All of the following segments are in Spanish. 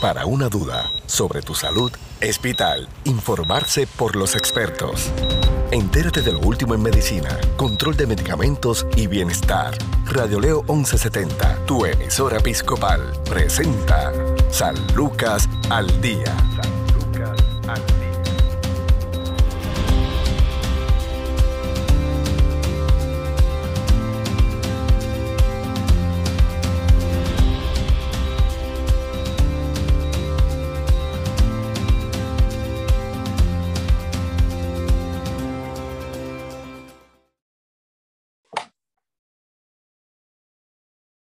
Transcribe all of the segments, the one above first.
Para una duda sobre tu salud, Hospital. Informarse por los expertos. Entérate de lo último en medicina, control de medicamentos y bienestar. Radio Leo 1170, tu emisora episcopal, presenta San Lucas al Día.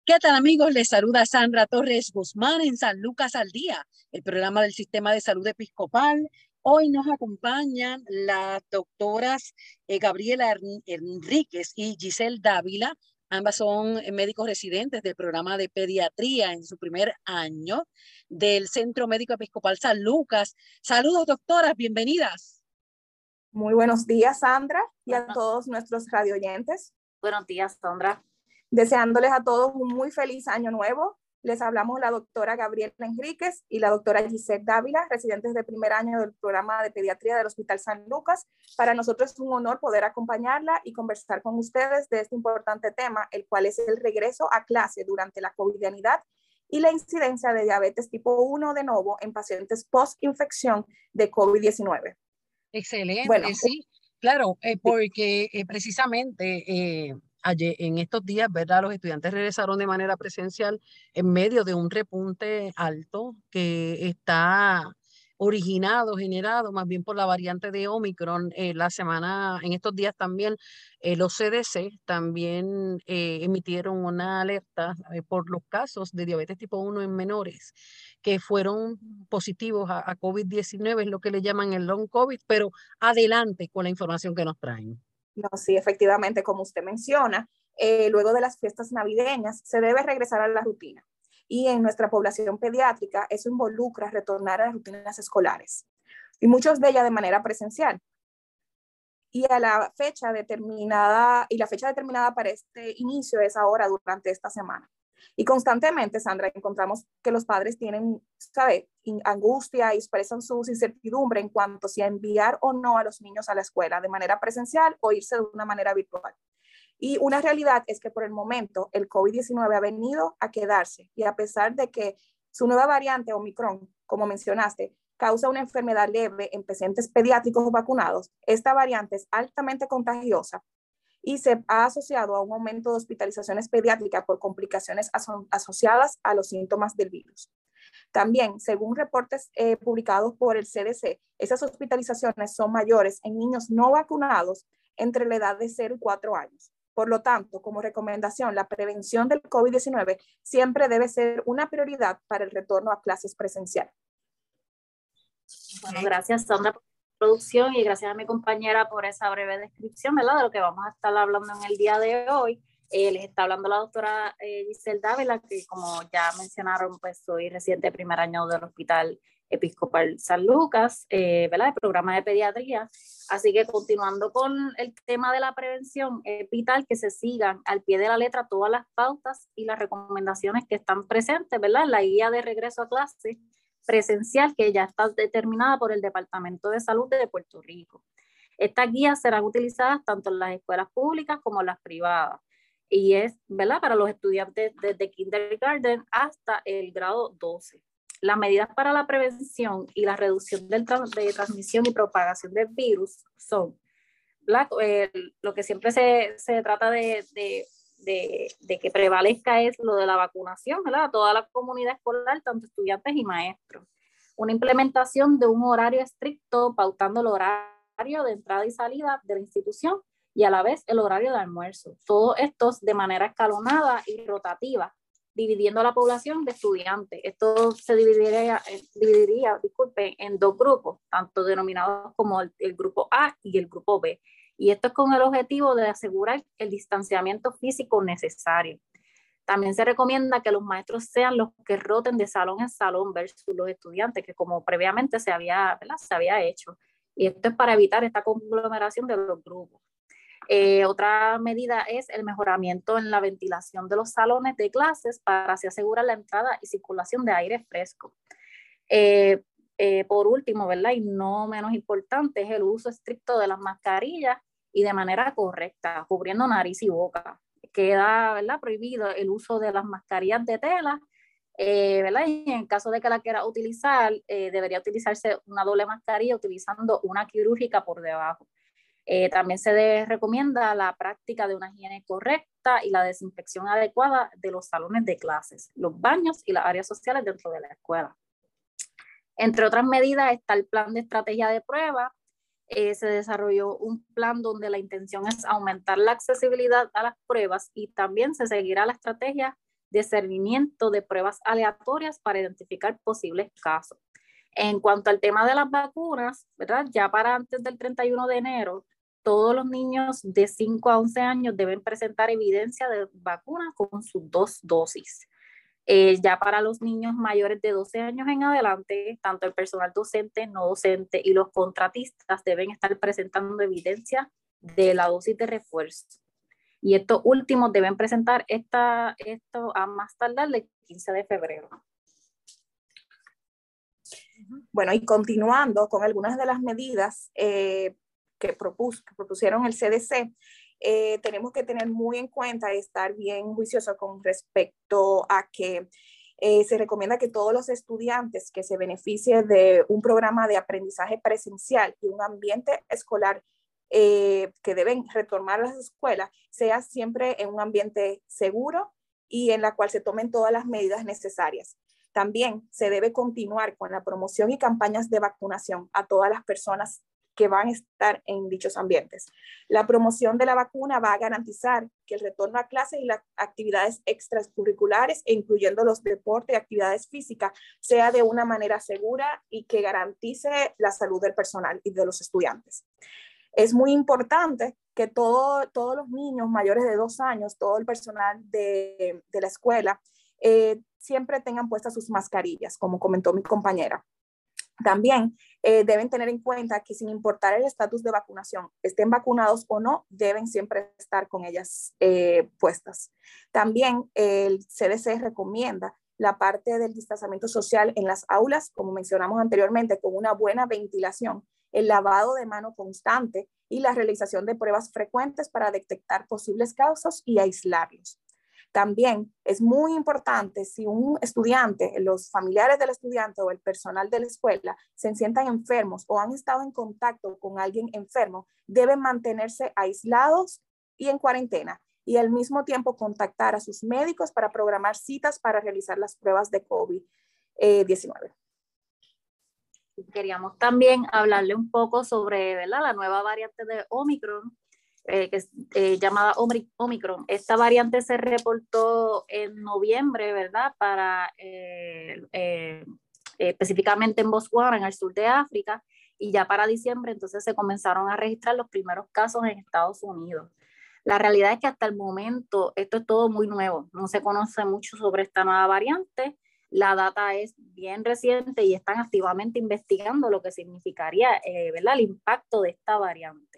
¿Qué tal amigos? Les saluda Sandra Torres Guzmán en San Lucas al Día, el programa del Sistema de Salud Episcopal. Hoy nos acompañan las doctoras eh, Gabriela Enríquez y Giselle Dávila. Ambas son médicos residentes del programa de pediatría en su primer año del Centro Médico Episcopal San Lucas. Saludos, doctoras, bienvenidas. Muy buenos días, Sandra, y a todos nuestros radioyentes. Buenos días, Sandra. Deseándoles a todos un muy feliz año nuevo. Les hablamos la doctora Gabriela Enríquez y la doctora Gisette Dávila, residentes de primer año del programa de pediatría del Hospital San Lucas. Para nosotros es un honor poder acompañarla y conversar con ustedes de este importante tema, el cual es el regreso a clase durante la covidianidad y la incidencia de diabetes tipo 1 de nuevo en pacientes post-infección de COVID-19. Excelente, bueno, sí, claro, eh, porque eh, precisamente eh, en estos días, ¿verdad? Los estudiantes regresaron de manera presencial en medio de un repunte alto que está originado, generado más bien por la variante de Omicron. Eh, la semana, en estos días también, eh, los CDC también eh, emitieron una alerta por los casos de diabetes tipo 1 en menores que fueron positivos a, a COVID-19, es lo que le llaman el long COVID, pero adelante con la información que nos traen. No, sí, efectivamente, como usted menciona, eh, luego de las fiestas navideñas se debe regresar a la rutina. Y en nuestra población pediátrica eso involucra retornar a las rutinas escolares y muchos de ellas de manera presencial. Y a la fecha determinada, y la fecha determinada para este inicio es ahora durante esta semana. Y constantemente, Sandra, encontramos que los padres tienen, ¿sabe?, angustia y expresan su incertidumbre en cuanto a si enviar o no a los niños a la escuela de manera presencial o irse de una manera virtual. Y una realidad es que por el momento el COVID-19 ha venido a quedarse y a pesar de que su nueva variante Omicron, como mencionaste, causa una enfermedad leve en pacientes pediátricos vacunados, esta variante es altamente contagiosa y se ha asociado a un aumento de hospitalizaciones pediátricas por complicaciones asociadas a los síntomas del virus. También, según reportes eh, publicados por el CDC, esas hospitalizaciones son mayores en niños no vacunados entre la edad de 0 y 4 años. Por lo tanto, como recomendación, la prevención del COVID-19 siempre debe ser una prioridad para el retorno a clases presenciales. Bueno, gracias, Sandra, producción y gracias a mi compañera por esa breve descripción, ¿verdad? De lo que vamos a estar hablando en el día de hoy. Eh, les está hablando la doctora eh, Giselle Dávila, que como ya mencionaron, pues soy residente de primer año del Hospital Episcopal San Lucas, eh, ¿verdad? El programa de pediatría. Así que continuando con el tema de la prevención, es vital que se sigan al pie de la letra todas las pautas y las recomendaciones que están presentes, ¿verdad? En la guía de regreso a clase presencial que ya está determinada por el Departamento de Salud de Puerto Rico. Estas guías serán utilizadas tanto en las escuelas públicas como en las privadas y es, ¿verdad?, para los estudiantes desde kindergarten hasta el grado 12. Las medidas para la prevención y la reducción del de transmisión y propagación del virus son eh, lo que siempre se, se trata de de, que prevalezca es lo de la vacunación, ¿verdad? Toda la comunidad escolar, tanto estudiantes y maestros. Una implementación de un horario estricto, pautando el horario de entrada y salida de la institución y a la vez el horario de almuerzo. Todos estos de manera escalonada y rotativa, dividiendo a la población de estudiantes. Esto se dividiría, eh, dividiría disculpe, en dos grupos, tanto denominados como el grupo A y el grupo B y esto es con el objetivo de asegurar el distanciamiento físico necesario. También se recomienda que los maestros sean los que roten de salón en salón versus los estudiantes, que como previamente se había, se había hecho. Y esto es para evitar esta conglomeración de los grupos. Eh, otra medida es el mejoramiento en la ventilación de los salones de clases para así asegurar la entrada y circulación de aire fresco. Por último, ¿verdad? Y no menos importante, es el uso estricto de las mascarillas y de manera correcta, cubriendo nariz y boca. Queda ¿verdad? prohibido el uso de las mascarillas de tela eh, ¿verdad? Y en caso de que la quiera utilizar, eh, debería utilizarse una doble mascarilla utilizando una quirúrgica por debajo. Eh, también se recomienda la práctica de una higiene correcta y la desinfección adecuada de los salones de clases, los baños y las áreas sociales dentro de la escuela. Entre otras medidas está el plan de estrategia de prueba. se desarrolló un plan donde la intención es aumentar la accesibilidad a las pruebas y también se seguirá la estrategia discernimiento de pruebas aleatorias para identificar posibles casos. En cuanto al tema de las vacunas, ¿verdad? Ya para antes del 31 de enero, todos los niños de 5 a 11 años deben presentar evidencia de vacuna con sus dos dosis. Eh, ya para los niños mayores de 12 años en adelante, tanto el personal docente, no docente y los contratistas deben estar presentando evidencia de la dosis de refuerzo y estos últimos deben presentar esta, esto a más tardar el 15 de febrero. Bueno, y continuando con algunas de las medidas eh, que, propusieron el CDC, eh, tenemos que tener muy en cuenta y estar bien juiciosos con respecto a que eh, se recomienda que todos los estudiantes que se beneficien de un programa de aprendizaje presencial y un ambiente escolar eh, que deben retomar las escuelas sea siempre en un ambiente seguro y en la cual se tomen todas las medidas necesarias. También se debe continuar con la promoción y campañas de vacunación a todas las personas que van a estar en dichos ambientes. La promoción de la vacuna va a garantizar que el retorno a clases y las actividades extracurriculares, incluyendo los deportes y actividades físicas, sea de una manera segura y que garantice la salud del personal y de los estudiantes. Es muy importante que todo, todos los niños mayores de dos años, todo el personal de, la escuela, eh, siempre tengan puestas sus mascarillas, como comentó mi compañera. También eh, deben tener en cuenta que sin importar el estatus de vacunación, estén vacunados o no, deben siempre estar con ellas eh, puestas. También el CDC recomienda la parte del distanciamiento social en las aulas, como mencionamos anteriormente, con una buena ventilación el lavado de mano constante y la realización de pruebas frecuentes para detectar posibles causas y aislarlos. También es muy importante si un estudiante, los familiares del estudiante o el personal de la escuela se sientan enfermos o han estado en contacto con alguien enfermo, deben mantenerse aislados y en cuarentena y al mismo tiempo contactar a sus médicos para programar citas para realizar las pruebas de COVID-19 queríamos también hablarle un poco sobre la nueva variante de Omicron, eh, que es eh, llamada Omicron. Esta variante se reportó en noviembre, ¿verdad? Para eh, específicamente en Botswana, en el sur de África, y ya para diciembre entonces se comenzaron a registrar los primeros casos en Estados Unidos. La realidad es que hasta el momento esto es todo muy nuevo, no se conoce mucho sobre esta nueva variante la data es bien reciente y están activamente investigando lo que significaría eh, el impacto de esta variante.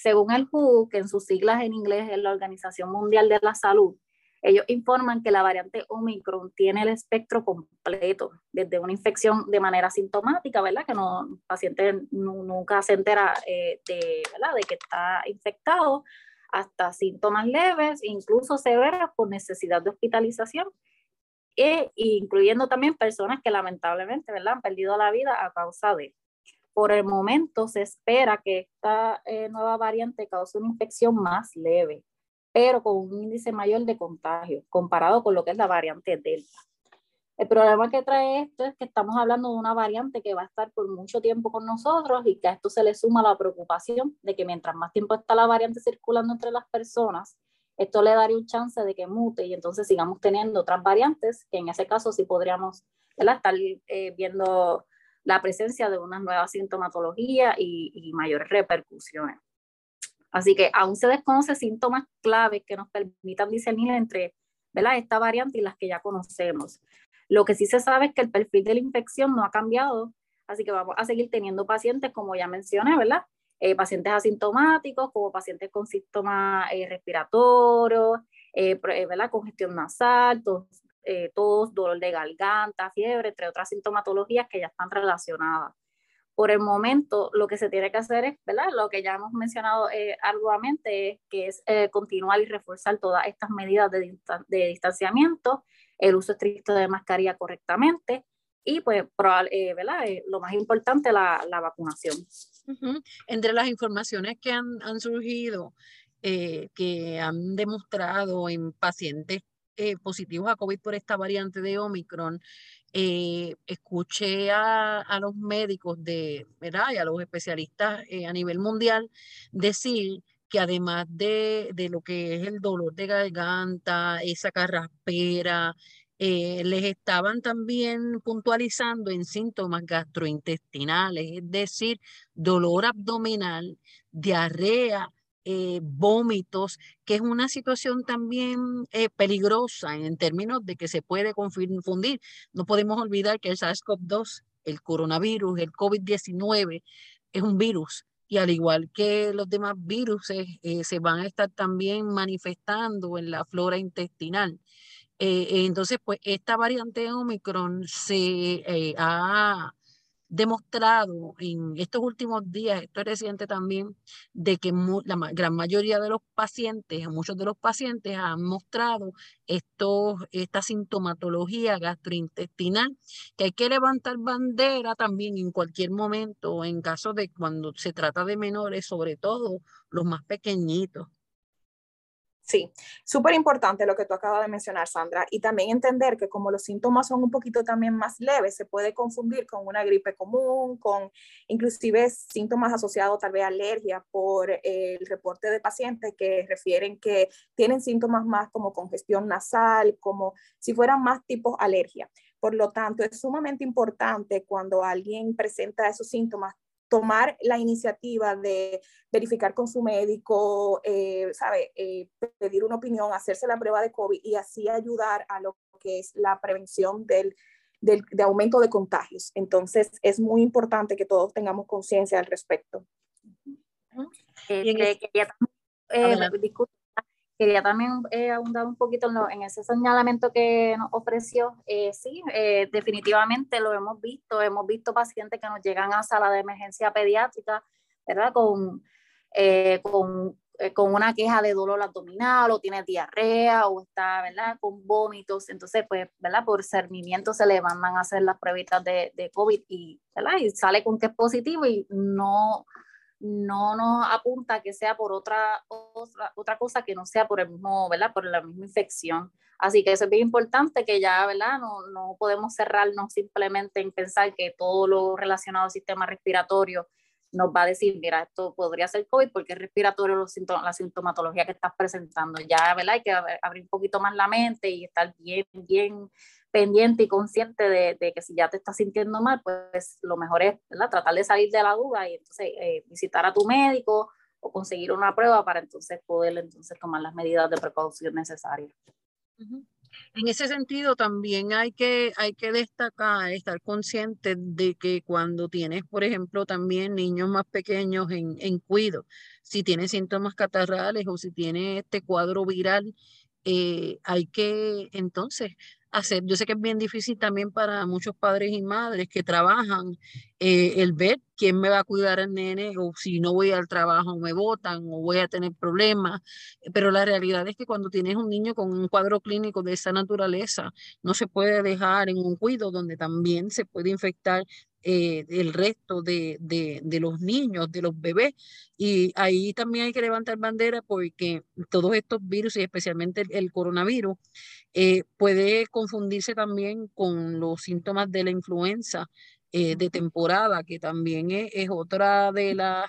Según el WHO, que en sus siglas en inglés es la Organización Mundial de la Salud, ellos informan que la variante Omicron tiene el espectro completo, desde una infección de manera sintomática, ¿verdad? Que no, el paciente nunca se entera eh, de, ¿verdad? de que está infectado, hasta síntomas leves, incluso severas por necesidad de hospitalización e incluyendo también personas que lamentablemente ¿verdad? han perdido la vida a causa de. Por el momento se espera que esta eh, nueva variante cause una infección más leve, pero con un índice mayor de contagio comparado con lo que es la variante Delta. El problema que trae esto es que estamos hablando de una variante que va a estar por mucho tiempo con nosotros y que a esto se le suma la preocupación de que mientras más tiempo está la variante circulando entre las personas, esto le daría un chance de que mute y entonces sigamos teniendo otras variantes, que en ese caso sí podríamos estar eh, viendo la presencia de una nueva sintomatología y, mayores repercusiones. Así que aún se desconocen síntomas claves que nos permitan discernir entre ¿verdad? esta variante y las que ya conocemos. Lo que sí se sabe es que el perfil de la infección no ha cambiado, así que vamos a seguir teniendo pacientes, como ya mencioné, ¿verdad? Eh, pacientes asintomáticos, como pacientes con síntomas eh, respiratorios, eh, ¿verdad? congestión nasal, tos eh, tos, dolor de garganta, fiebre, entre otras sintomatologías que ya están relacionadas. Por el momento, lo que se tiene que hacer es, ¿verdad? Lo que ya hemos mencionado eh, arduamente, es que es eh, continuar y reforzar todas estas medidas de, de, distanciamiento, el uso estricto de mascarilla correctamente y, pues, eh, ¿verdad? lo más importante, la, la vacunación. Entre las informaciones que han, han surgido, que han demostrado en pacientes positivos a COVID por esta variante de Omicron, eh, escuché a, los médicos de, ¿verdad? y a los especialistas eh, a nivel mundial decir que además de, lo que es el dolor de garganta, esa carraspera, eh, les estaban también puntualizando en síntomas gastrointestinales, es decir, dolor abdominal, diarrea, eh, vómitos, que es una situación también eh, peligrosa en términos de que se puede confundir. No podemos olvidar que el SARS-CoV-2, el coronavirus, el COVID-19, es un virus y al igual que los demás virus, eh, se van a estar también manifestando en la flora intestinal. entonces, pues esta variante Omicron se ha demostrado en estos últimos días, esto es reciente también, de que la gran mayoría de los pacientes, muchos de los pacientes han mostrado estos, esta sintomatología gastrointestinal, que hay que levantar bandera también en cualquier momento, en caso de cuando se trata de menores, sobre todo los más pequeñitos. Sí, súper importante lo que tú acabas de mencionar, Sandra, y también entender que como los síntomas son un poquito también más leves, se puede confundir con una gripe común, con inclusive síntomas asociados tal vez a alergia por el reporte de pacientes que refieren que tienen síntomas más como congestión nasal, como si fueran más tipos alergia. Por lo tanto, es sumamente importante cuando alguien presenta esos síntomas tomar la iniciativa de verificar con su médico, eh, ¿sabe? Eh, pedir una opinión, hacerse la prueba de COVID y así ayudar a lo que es la prevención del, del de aumento de contagios. Entonces, es muy importante que todos tengamos conciencia al respecto. Eh, Quería también eh, abundar un poquito en, ese señalamiento que nos ofreció. Eh, sí, eh, definitivamente lo hemos visto. Hemos visto pacientes que nos llegan a sala de emergencia pediátrica, ¿verdad? Con, con, con, una queja de dolor abdominal o tiene diarrea o está, ¿verdad? Con vómitos. Entonces, pues, ¿verdad? Por cernimiento se le mandan a hacer las pruebas de, de COVID y, ¿verdad? Y sale con que es positivo y no no nos apunta que sea por otra, otra, otra, cosa que no sea por el mismo, ¿verdad? Por la misma infección. Así que eso es bien importante que ya, ¿verdad? No, no podemos cerrarnos simplemente en pensar que todo lo relacionado al sistema respiratorio nos va a decir, mira, esto podría ser COVID porque es respiratorio la sintomatología que estás presentando. Ya, ¿verdad? Hay que abrir un poquito más la mente y estar bien, bien pendiente y consciente de, que si ya te estás sintiendo mal, pues lo mejor es ¿verdad? tratar de salir de la duda y entonces eh, visitar a tu médico o conseguir una prueba para entonces poder entonces tomar las medidas de precaución necesarias. En ese sentido, también hay que, hay que destacar, estar consciente de que cuando tienes, por ejemplo, también niños más pequeños en, en cuido, si tienes síntomas catarrales o si tiene este cuadro viral, eh, hay que entonces hacer, yo sé que es bien difícil también para muchos padres y madres que trabajan eh, el ver quién me va a cuidar al nene o si no voy al trabajo me votan o voy a tener problemas, pero la realidad es que cuando tienes un niño con un cuadro clínico de esa naturaleza, no se puede dejar en un cuido donde también se puede infectar eh, el resto de, de, los niños, de los bebés. Y ahí también hay que levantar bandera porque todos estos virus y especialmente el, coronavirus eh, puede confundirse también con los síntomas de la influenza. Eh, de temporada, que también es, es otra de las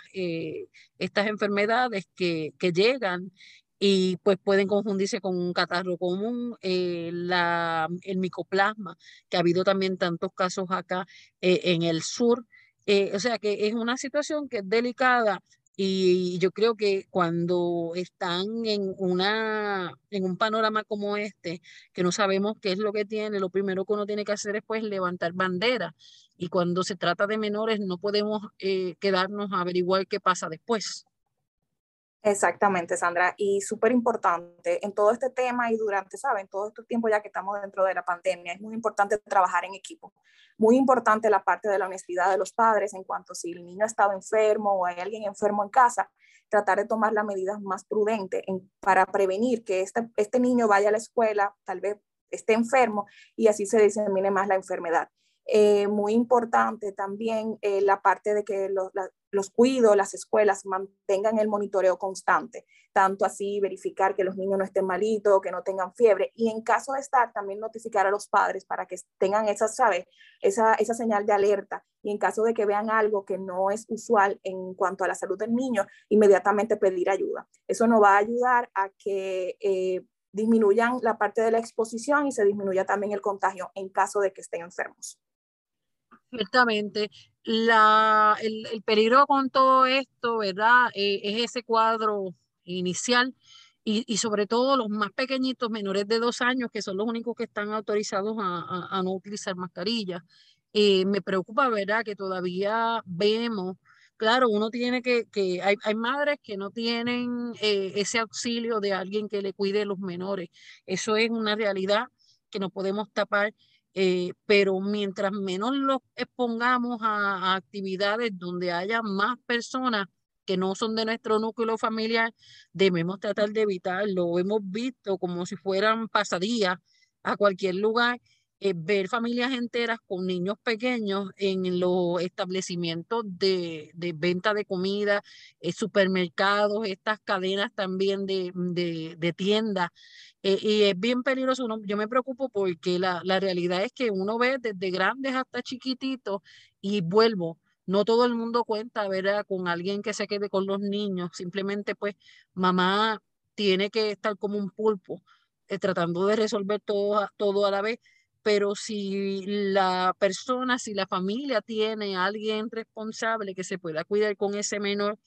estas enfermedades que, que llegan y pues pueden confundirse con un catarro común, eh, la, el micoplasma, que ha habido también tantos casos acá eh, en el sur. Eh, o sea que es una situación que es delicada y yo creo que cuando están en, una, en un panorama como este, que no sabemos qué es lo que tiene, lo primero que uno tiene que hacer es pues levantar bandera. Y cuando se trata de menores no podemos quedarnos a averiguar qué pasa después. Exactamente, Sandra. Y súper importante en todo este tema y durante, ¿saben? Todo este tiempo ya que estamos dentro de la pandemia, es muy importante trabajar en equipo. Muy importante la parte de la honestidad de los padres en cuanto si el niño ha estado enfermo o hay alguien enfermo en casa, tratar de tomar las medidas más prudentes para prevenir que este, este niño vaya a la escuela, tal vez esté enfermo y así se disemine más la enfermedad. Eh, muy importante también eh, la parte de que los, los cuidos, las escuelas mantengan el monitoreo constante, tanto así verificar que los niños no estén malitos, que no tengan fiebre y en caso de estar también notificar a los padres para que tengan esa, ¿sabe? Esa, esa señal de alerta y en caso de que vean algo que no es usual en cuanto a la salud del niño, inmediatamente pedir ayuda. Eso nos va a ayudar a que eh, disminuyan la parte de la exposición y se disminuya también el contagio en caso de que estén enfermos. Ciertamente, la, el, el, peligro con todo esto, ¿verdad? Eh, es ese cuadro inicial y, y, sobre todo los más pequeñitos, menores de dos años, que son los únicos que están autorizados a, a, a no utilizar mascarilla. Eh, me preocupa, ¿verdad? Que todavía vemos, claro, uno tiene que, que hay, hay madres que no tienen eh, ese auxilio de alguien que le cuide a los menores. Eso es una realidad que no podemos tapar eh, pero mientras menos los expongamos a, actividades donde haya más personas que no son de nuestro núcleo familiar, debemos tratar de evitarlo. Hemos visto como si fueran pasadías a cualquier lugar eh, ver familias enteras con niños pequeños en los establecimientos de, venta de comida, eh, supermercados, estas cadenas también de, de, de tiendas. Eh, y es bien peligroso. yo me preocupo porque la, la realidad es que uno ve desde grandes hasta chiquititos y vuelvo. No todo el mundo cuenta, ¿verdad? Con alguien que se quede con los niños. Simplemente, pues, mamá tiene que estar como un pulpo, tratando de resolver todo, todo a la vez pero si la persona, si la familia tiene alguien responsable que se pueda cuidar con ese menor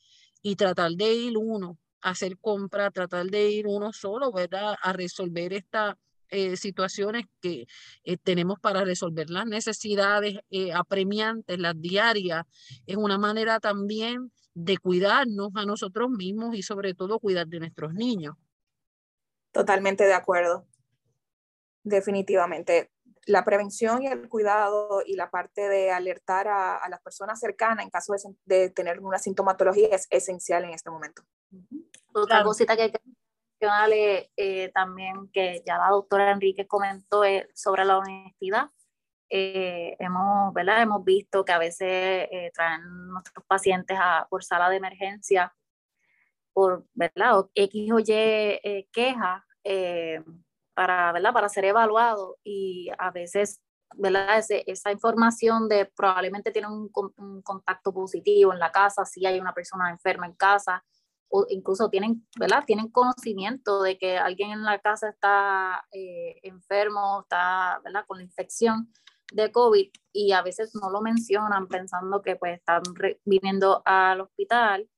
y tratar de ir uno hacer compra, tratar de ir uno solo, ¿verdad? A resolver estas eh, situaciones que eh, tenemos para resolver las necesidades eh, apremiantes, las diarias, es una manera también de cuidarnos a nosotros mismos y sobre todo cuidar de nuestros niños. Totalmente de acuerdo. Definitivamente la prevención y el cuidado y la parte de alertar a, las personas cercanas en caso de, tener una sintomatología es esencial en este momento. Otra cosita que hay que mencionarle eh, también que ya la doctora Enrique comentó es sobre la honestidad. Eh, hemos, ¿verdad? hemos visto que a veces eh, traen nuestros pacientes a, por sala de emergencia por ¿verdad? X o Y queja para, ¿verdad? para ser evaluado y a veces ¿verdad? esa información de probablemente tienen un, contacto positivo en la casa, si hay una persona enferma en casa, incluso tienen, ¿verdad? tienen conocimiento de que alguien en la casa está eh, enfermo, está ¿verdad? con la infección de COVID y a veces no lo mencionan pensando que pues están viniendo al hospital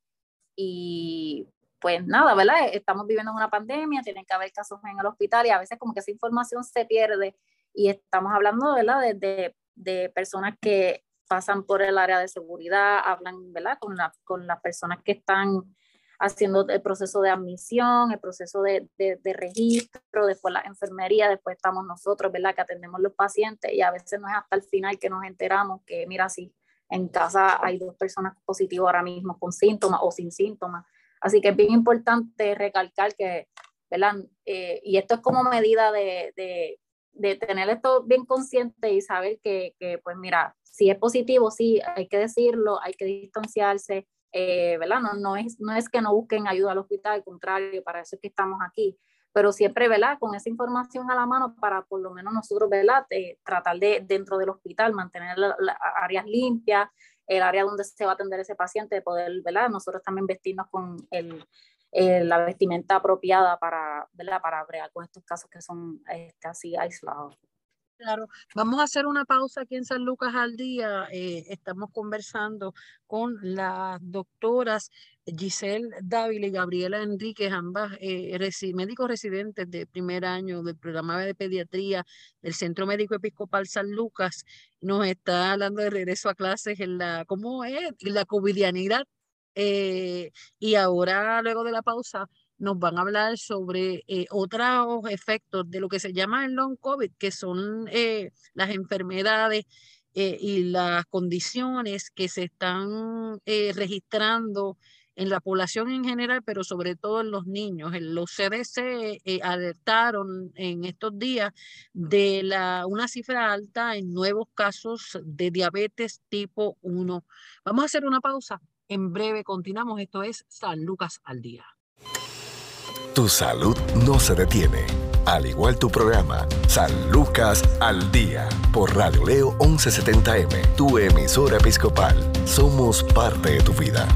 y pues nada, ¿verdad? Estamos viviendo en una pandemia, tienen que haber casos en el hospital y a veces como que esa información se pierde y estamos hablando, ¿verdad? De, de, personas que pasan por el área de seguridad, hablan, ¿verdad? Con, la, con las personas que están haciendo el proceso de admisión, el proceso de, de, registro, después la enfermería, después estamos nosotros, ¿verdad? Que atendemos los pacientes y a veces no es hasta el final que nos enteramos que, mira, si en casa hay dos personas positivas ahora mismo con síntomas o sin síntomas. Así que es bien importante recalcar que, ¿verdad? Eh, y esto es como medida de, de, de, tener esto bien consciente y saber que, que, pues mira, si es positivo, sí, hay que decirlo, hay que distanciarse, eh, ¿verdad? No, no, es, no es que no busquen ayuda al hospital, al contrario, para eso es que estamos aquí, pero siempre, ¿verdad? Con esa información a la mano para por lo menos nosotros, ¿verdad? De, tratar de dentro del hospital mantener las áreas limpias, el área donde se va a atender ese paciente, de poder, ¿verdad? Nosotros también vestirnos con el, la vestimenta apropiada para, ¿verdad? Para bregar con estos casos que son este, así aislados. Claro, vamos a hacer una pausa aquí en San Lucas al día. Eh, estamos conversando con las doctoras Giselle Dávila y Gabriela Enríquez, ambas eh, médicos residentes de primer año del programa de pediatría del Centro Médico Episcopal San Lucas. Nos está hablando de regreso a clases en la, ¿cómo es? La covidianidad Eh, y ahora, luego de la pausa, nos van a hablar sobre eh, otros efectos de lo que se llama el long COVID, que son eh, las enfermedades y las condiciones que se están registrando en la población en general, pero sobre todo en los niños. Los CDC eh, alertaron en estos días de la, una cifra alta en nuevos casos de diabetes tipo 1. Vamos a hacer una pausa. En breve continuamos. Esto es San Lucas al Día. Tu salud no se detiene. Al igual tu programa, San Lucas al Día, por Radio Leo 1170M, tu emisora episcopal. Somos parte de tu vida.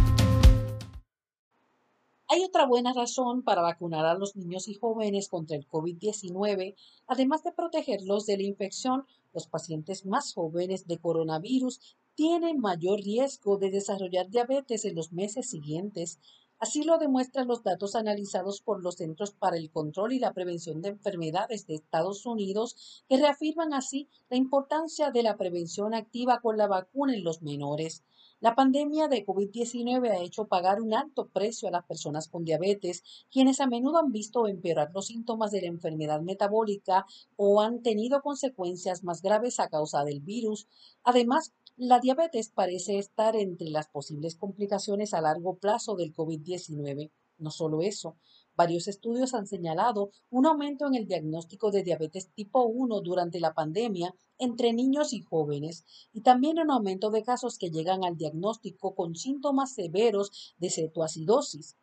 Hay otra buena razón para vacunar a los niños y jóvenes contra el COVID-19, además de protegerlos de la infección. Los pacientes más jóvenes de coronavirus tienen mayor riesgo de desarrollar diabetes en los meses siguientes. Así lo demuestran los datos analizados por los Centros para el Control y la Prevención de Enfermedades de Estados Unidos, que reafirman así la importancia de la prevención activa con la vacuna en los menores. La pandemia de COVID-19 ha hecho pagar un alto precio a las personas con diabetes, quienes a menudo han visto empeorar los síntomas de la enfermedad metabólica o han tenido consecuencias más graves a causa del virus. Además, la diabetes parece estar entre las posibles complicaciones a largo plazo del COVID-19. No solo eso, Varios estudios han señalado un aumento en el diagnóstico de diabetes tipo 1 durante la pandemia entre niños y jóvenes y también un aumento de casos que llegan al diagnóstico con síntomas severos de cetoacidosis.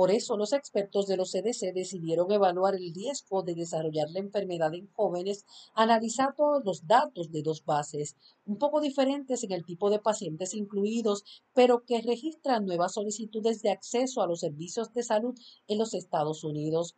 Por eso los expertos de los CDC decidieron evaluar el riesgo de desarrollar la enfermedad en jóvenes analizando los datos de dos bases, un poco diferentes en el tipo de pacientes incluidos, pero que registran nuevas solicitudes de acceso a los servicios de salud en los Estados Unidos.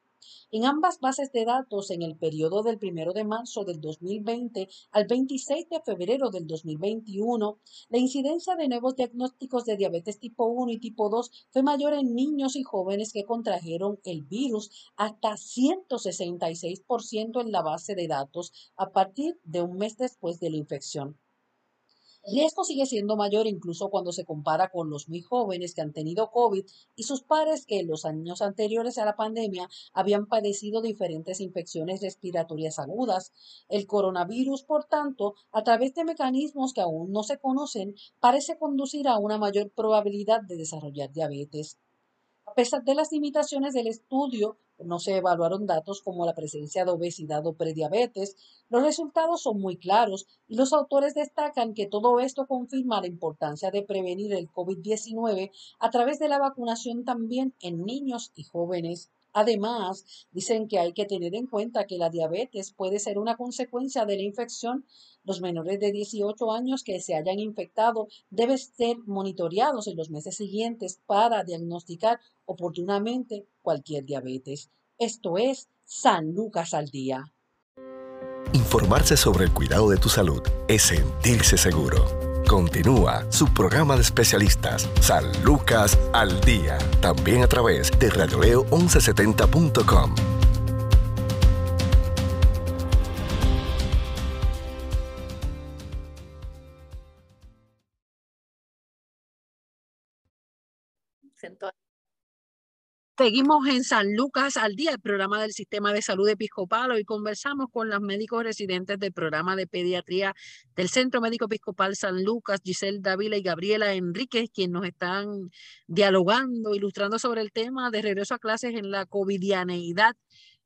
En ambas bases de datos, en el periodo del 1 de marzo del 2020 al 26 de febrero del 2021, la incidencia de nuevos diagnósticos de diabetes tipo 1 y tipo 2 fue mayor en niños y jóvenes que contrajeron el virus, hasta 166% en la base de datos a partir de un mes después de la infección. El riesgo sigue siendo mayor incluso cuando se compara con los muy jóvenes que han tenido COVID y sus pares que en los años anteriores a la pandemia habían padecido diferentes infecciones respiratorias agudas. El coronavirus, por tanto, a través de mecanismos que aún no se conocen, parece conducir a una mayor probabilidad de desarrollar diabetes. A pesar de las limitaciones del estudio, no se evaluaron datos como la presencia de obesidad o prediabetes, los resultados son muy claros y los autores destacan que todo esto confirma la importancia de prevenir el COVID-19 a través de la vacunación también en niños y jóvenes. Además, dicen que hay que tener en cuenta que la diabetes puede ser una consecuencia de la infección. Los menores de 18 años que se hayan infectado deben ser monitoreados en los meses siguientes para diagnosticar oportunamente cualquier diabetes. Esto es San Lucas al Día. Informarse sobre el cuidado de tu salud es sentirse seguro. Continúa su programa de especialistas, San Lucas al Día, también a través de radioleo1170.com. Seguimos en San Lucas al día, el programa del Sistema de Salud Episcopal. Hoy conversamos con los médicos residentes del programa de pediatría del Centro Médico Episcopal San Lucas, Giselle Dávila y Gabriela Enríquez, quienes nos están dialogando, ilustrando sobre el tema de regreso a clases en la covidianeidad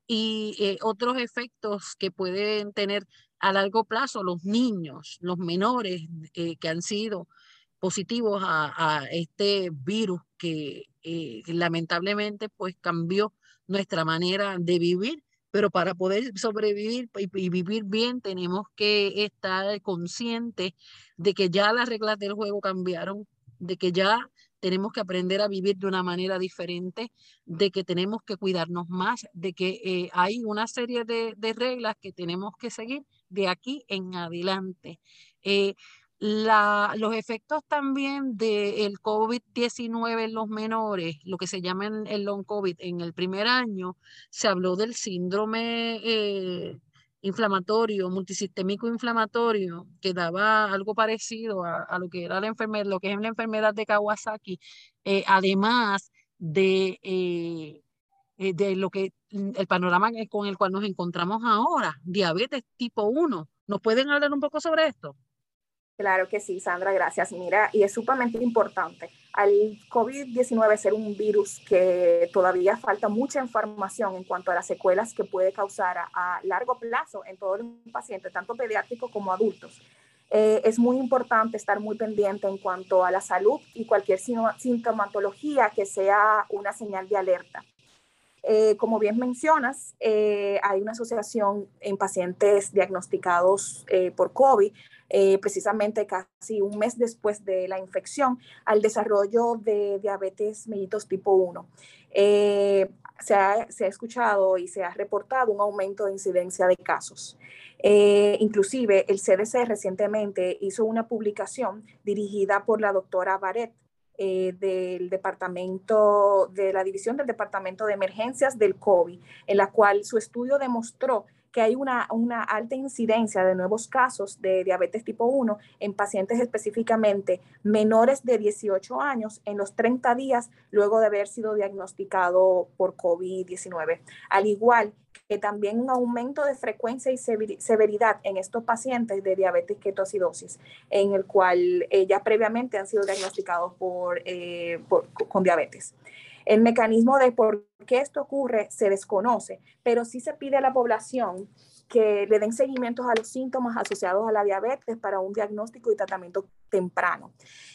y eh, otros efectos que pueden tener a largo plazo los niños, los menores eh, que han sido positivos a, este virus que eh, lamentablemente pues cambió nuestra manera de vivir, pero para poder sobrevivir y, vivir bien tenemos que estar conscientes de que ya las reglas del juego cambiaron, de que ya tenemos que aprender a vivir de una manera diferente, de que tenemos que cuidarnos más, de que eh, hay una serie de, reglas que tenemos que seguir de aquí en adelante. Eh, la, los efectos también del COVID-19 en los menores, lo que se llama el long COVID, en el primer año se habló del síndrome eh, inflamatorio, multisistémico inflamatorio, que daba algo parecido a, lo que era la enfermedad, lo que es la enfermedad de Kawasaki, eh, además de, eh, eh, de lo que el panorama con el cual nos encontramos ahora, diabetes tipo 1. ¿Nos pueden hablar un poco sobre esto? Claro que sí, Sandra, gracias. Mira, y es sumamente importante. Al COVID-19 ser un virus que todavía falta mucha información en cuanto a las secuelas que puede causar a, largo plazo en todos los pacientes, tanto pediátricos como adultos. Eh, es muy importante estar muy pendiente en cuanto a la salud y cualquier sintomatología que sea una señal de alerta. Eh, como bien mencionas, eh, hay una asociación en pacientes diagnosticados por COVID eh, precisamente casi un mes después de la infección, al desarrollo de diabetes mellitus tipo 1. Eh, se, ha, escuchado y se ha reportado un aumento de incidencia de casos. Eh, inclusive el CDC recientemente hizo una publicación dirigida por la doctora Barrett del departamento, de la división del departamento de emergencias del COVID, en la cual su estudio demostró que hay una, una alta incidencia de nuevos casos de diabetes tipo 1 en pacientes específicamente menores de 18 años en los 30 días luego de haber sido diagnosticado por COVID-19. Al igual que también un aumento de frecuencia y severidad en estos pacientes de diabetes ketoacidosis, en el cual eh, ya previamente han sido diagnosticados por, eh, con diabetes. El mecanismo de por qué esto ocurre se desconoce, pero sí se pide a la población que le den seguimiento a los síntomas asociados a la diabetes para un diagnóstico y tratamiento temprano.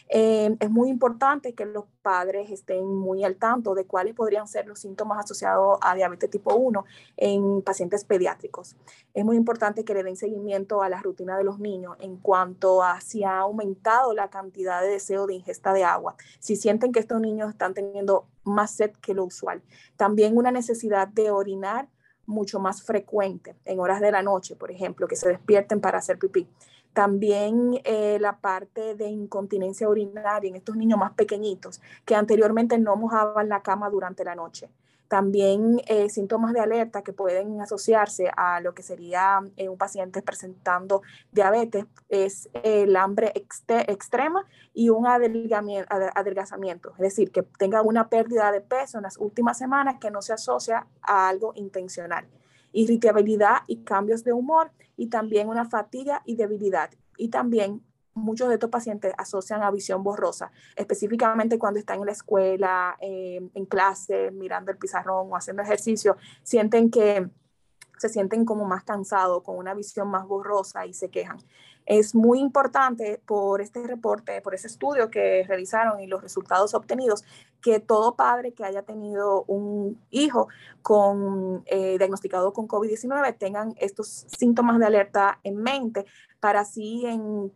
Eh, es muy importante que los padres estén muy al tanto de cuáles podrían ser los síntomas asociados a diabetes tipo 1 en pacientes pediátricos. Es muy importante que le den seguimiento a la rutina de los niños en cuanto a si ha aumentado la cantidad de deseo de ingesta de agua, si sienten que estos niños están teniendo más sed que lo usual. También una necesidad de orinar mucho más frecuente en horas de la noche, por ejemplo, que se despierten para hacer pipí. También eh, la parte de incontinencia urinaria en estos niños más pequeñitos que anteriormente no mojaban la cama durante la noche. También eh, síntomas de alerta que pueden asociarse a lo que sería eh, un paciente presentando diabetes es el hambre extrema y un adelgazamiento, es decir, que tenga una pérdida de peso en las últimas semanas que no se asocia a algo intencional. Irritabilidad y cambios de humor y también una fatiga y debilidad. Y también muchos de estos pacientes asocian a visión borrosa, específicamente cuando están en la escuela, eh, en clase, mirando el pizarrón o haciendo ejercicio, sienten que se sienten como más cansados, con una visión más borrosa y se quejan. Es muy importante por este reporte, por ese estudio que realizaron y los resultados obtenidos, que todo padre que haya tenido un hijo con, eh, diagnosticado con COVID-19 tengan estos síntomas de alerta en mente para así en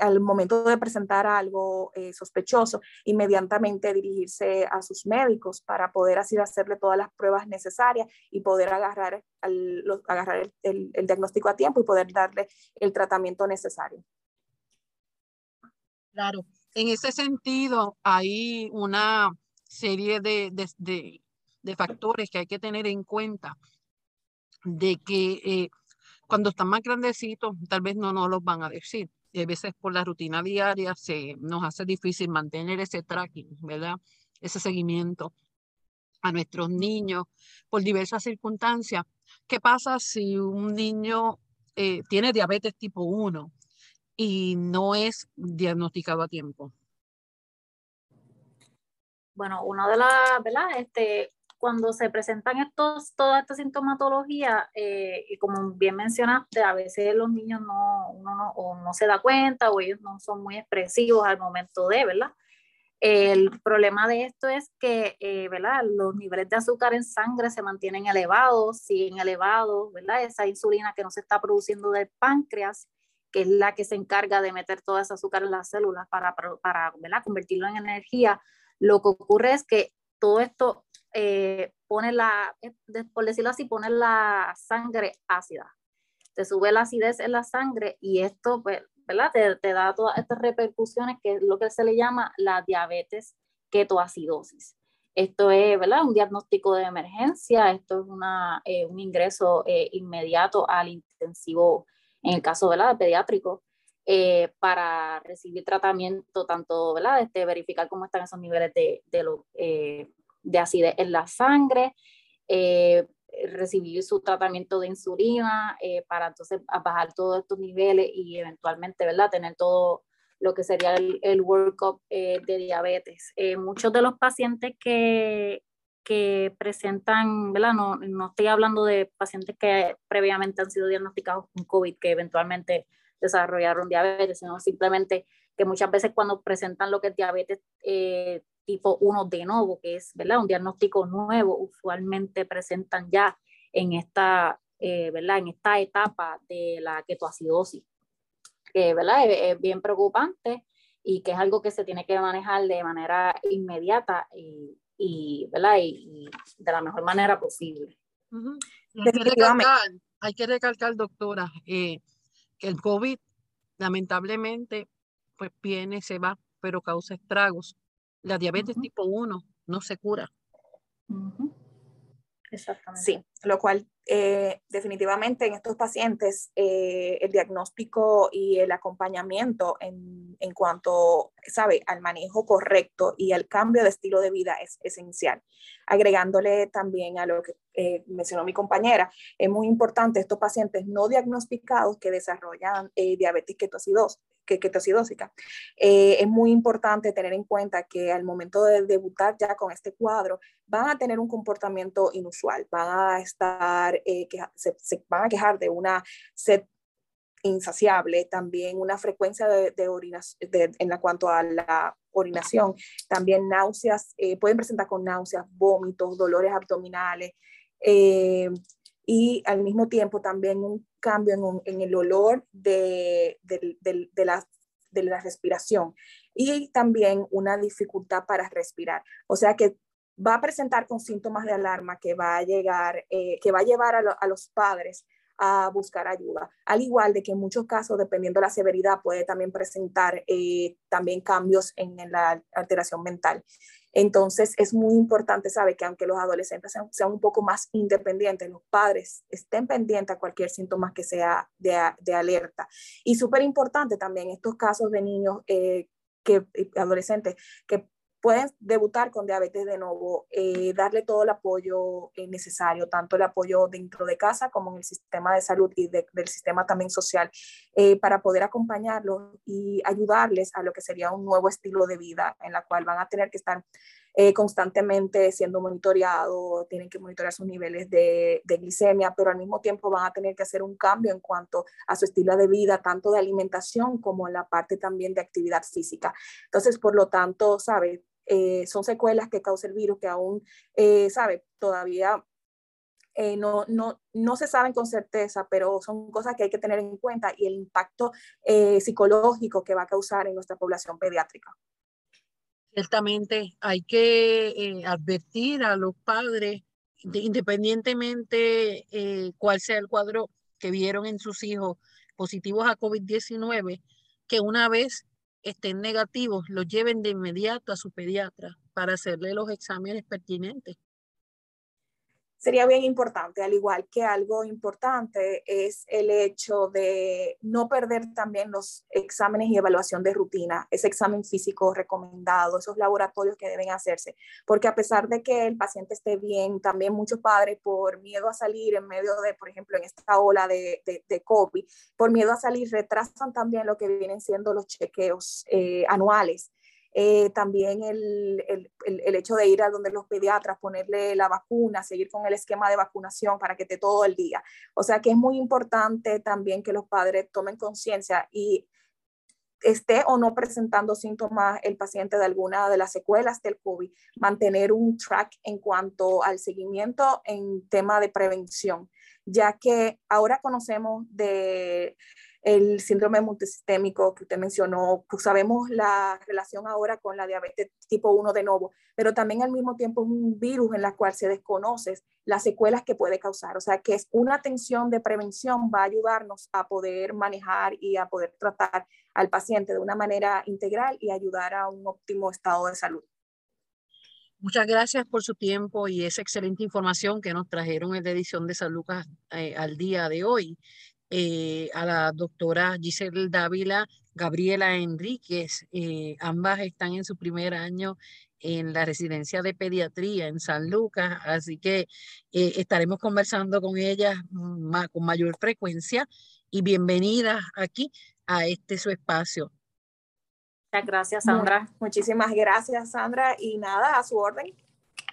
al momento de presentar algo eh, sospechoso, inmediatamente dirigirse a sus médicos para poder así hacerle todas las pruebas necesarias y poder agarrar, agarrar el, diagnóstico a tiempo y poder darle el tratamiento necesario. Claro, en ese sentido hay una serie de, de, factores que hay que tener en cuenta de que eh, cuando están más grandecitos tal vez no nos los van a decir a veces por la rutina diaria se nos hace difícil mantener ese tracking, ¿verdad? Ese seguimiento a nuestros niños por diversas circunstancias. ¿Qué pasa si un niño eh, tiene diabetes tipo 1 y no es diagnosticado a tiempo? Bueno, uno de las, ¿verdad? Este, cuando se presentan estos, toda esta sintomatología, eh, y como bien mencionaste, a veces los niños no, uno no, o no se da cuenta o ellos no son muy expresivos al momento de, ¿verdad? El problema de esto es que, eh, ¿verdad? Los niveles de azúcar en sangre se mantienen elevados, siguen elevados, ¿verdad? Esa insulina que no se está produciendo del páncreas, que es la que se encarga de meter toda esa azúcar en las células para, para ¿verdad? convertirlo en energía. Lo que ocurre es que todo esto eh, pone la, eh, por decirlo así, pone la sangre ácida. Te sube la acidez en la sangre y esto, pues, ¿verdad? Te, da todas estas repercusiones que es lo que se le llama la diabetes ketoacidosis. Esto es ¿verdad? un diagnóstico de emergencia, esto es una, eh, un ingreso eh, inmediato al intensivo, en el caso ¿verdad? pediátrico, eh, para recibir tratamiento, tanto ¿verdad? Este, verificar cómo están esos niveles de, de, lo, de acidez en la sangre, recibir su tratamiento de insulina para entonces bajar todos estos niveles y eventualmente ¿verdad? tener todo lo que sería el, el workup eh, de diabetes. Eh, muchos de los pacientes que, que presentan, ¿verdad? No, no estoy hablando de pacientes que previamente han sido diagnosticados con COVID, que eventualmente desarrollaron diabetes, sino simplemente que muchas veces cuando presentan lo que es diabetes eh, tipo 1 de nuevo, que es ¿verdad? un diagnóstico nuevo, usualmente presentan ya en esta, ¿verdad? en esta etapa de la ketoacidosis que ¿verdad? Es, bien preocupante y que es algo que se tiene que manejar de manera inmediata y, y ¿verdad? Y, de la mejor manera posible. hay, que recalcar, hay, que recalcar, doctora, eh, que el COVID lamentablemente pues viene, se va, pero causa estragos. La diabetes tipo 1 no se cura. Exactamente. Sí, lo cual eh, definitivamente en estos pacientes eh, el diagnóstico y el acompañamiento en, en, cuanto, sabe, al manejo correcto y al cambio de estilo de vida es esencial. Agregándole también a lo que eh, mencionó mi compañera, es muy importante estos pacientes no diagnosticados que desarrollan diabetes ketoacidosis ketoacidósica. es muy importante tener en cuenta que al momento de debutar ya con este cuadro, van a tener un comportamiento inusual, van a estar eh, que se, van a quejar de una sed insaciable, también una frecuencia de, de en la cuanto a la orinación, también náuseas, eh, pueden presentar con náuseas, vómitos, dolores abdominales eh, y al mismo tiempo también un cambio en, en el olor de, de, de, la, de la respiración y también una dificultad para respirar. O sea que va a presentar con síntomas de alarma que va a llegar, eh, que va a llevar a, los padres a buscar ayuda. Al igual de que en muchos casos, dependiendo de la severidad, puede también presentar eh, también cambios en, la alteración mental. Entonces, es muy importante, sabe, que aunque los adolescentes sean, un poco más independientes, los padres estén pendientes a cualquier síntoma que sea de, alerta. Y súper importante también estos casos de niños eh, que adolescentes que pueden debutar con diabetes de nuevo, eh, darle todo el apoyo eh, necesario, tanto el apoyo dentro de casa como en el sistema de salud y del sistema también social, eh, para poder acompañarlos y ayudarles a lo que sería un nuevo estilo de vida en la cual van a tener que estar constantemente siendo monitoreados, tienen que monitorear sus niveles de, de, glicemia, pero al mismo tiempo van a tener que hacer un cambio en cuanto a su estilo de vida, tanto de alimentación como en la parte también de actividad física. Entonces, por lo tanto, ¿sabe? Eh, son secuelas que causa el virus que aún, eh, sabe, todavía eh, no, no, no se saben con certeza, pero son cosas que hay que tener en cuenta y el impacto psicológico que va a causar en nuestra población pediátrica. Ciertamente hay que advertir a los padres, independientemente cuál sea el cuadro que vieron en sus hijos positivos a COVID-19, que una vez estén negativos, los lleven de inmediato a su pediatra para hacerle los exámenes pertinentes sería bien importante, al igual que algo importante es el hecho de no perder también los exámenes y evaluación de rutina, ese examen físico recomendado, esos laboratorios que deben hacerse, porque a pesar de que el paciente esté bien, también muchos padres por miedo a salir en medio de, por ejemplo, en esta ola de, de, COVID, por miedo a salir, retrasan también lo que vienen siendo los chequeos eh, anuales eh, también el, el, el, hecho de ir a donde los pediatras, ponerle la vacuna, seguir con el esquema de vacunación para que esté todo el día. O sea que es muy importante también que los padres tomen conciencia y esté o no presentando síntomas el paciente de alguna de las secuelas del COVID, mantener un track en cuanto al seguimiento en tema de prevención, ya que ahora conocemos de el síndrome multisistémico que usted mencionó, pues sabemos la relación ahora con la diabetes tipo 1 de nuevo, pero también al mismo tiempo es un virus en la cual se desconoce las secuelas que puede causar. O sea, que es una atención de prevención va a ayudarnos a poder manejar y a poder tratar al paciente de una manera integral y ayudar a un óptimo estado de salud. Muchas gracias por su tiempo y esa excelente información que nos trajeron en la edición de San Lucas eh, al día de hoy. Eh, a la doctora Giselle Dávila, Gabriela Enríquez, eh, ambas están en su primer año en la residencia de pediatría en San Lucas, así que estaremos conversando con ellas con mayor frecuencia y bienvenidas aquí a este su espacio. Muchas gracias, Sandra. Muchísimas gracias, Sandra. Y nada, a su orden.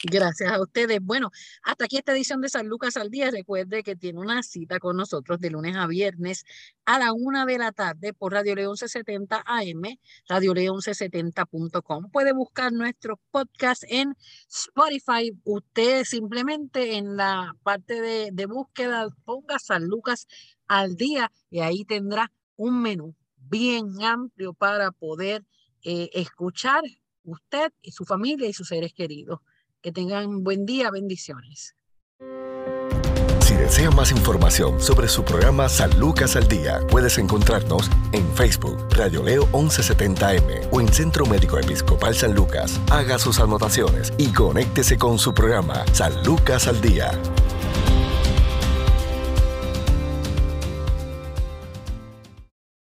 Gracias a ustedes. Bueno, hasta aquí esta edición de San Lucas al Día. Recuerde que tiene una cita con nosotros de lunes a viernes a la una de la tarde por Radio León 1170 AM, Radio León 1170.com. Puede buscar nuestro podcast en Spotify. Usted simplemente en la parte de, de búsqueda ponga San Lucas al Día y ahí tendrá un menú bien amplio para poder eh, escuchar usted y su familia y sus seres queridos. Que tengan buen día, bendiciones. Si desea más información sobre su programa San Lucas al Día, puedes encontrarnos en Facebook, Radio Leo 1170M o en Centro Médico Episcopal San Lucas. Haga sus anotaciones y conéctese con su programa San Lucas al Día.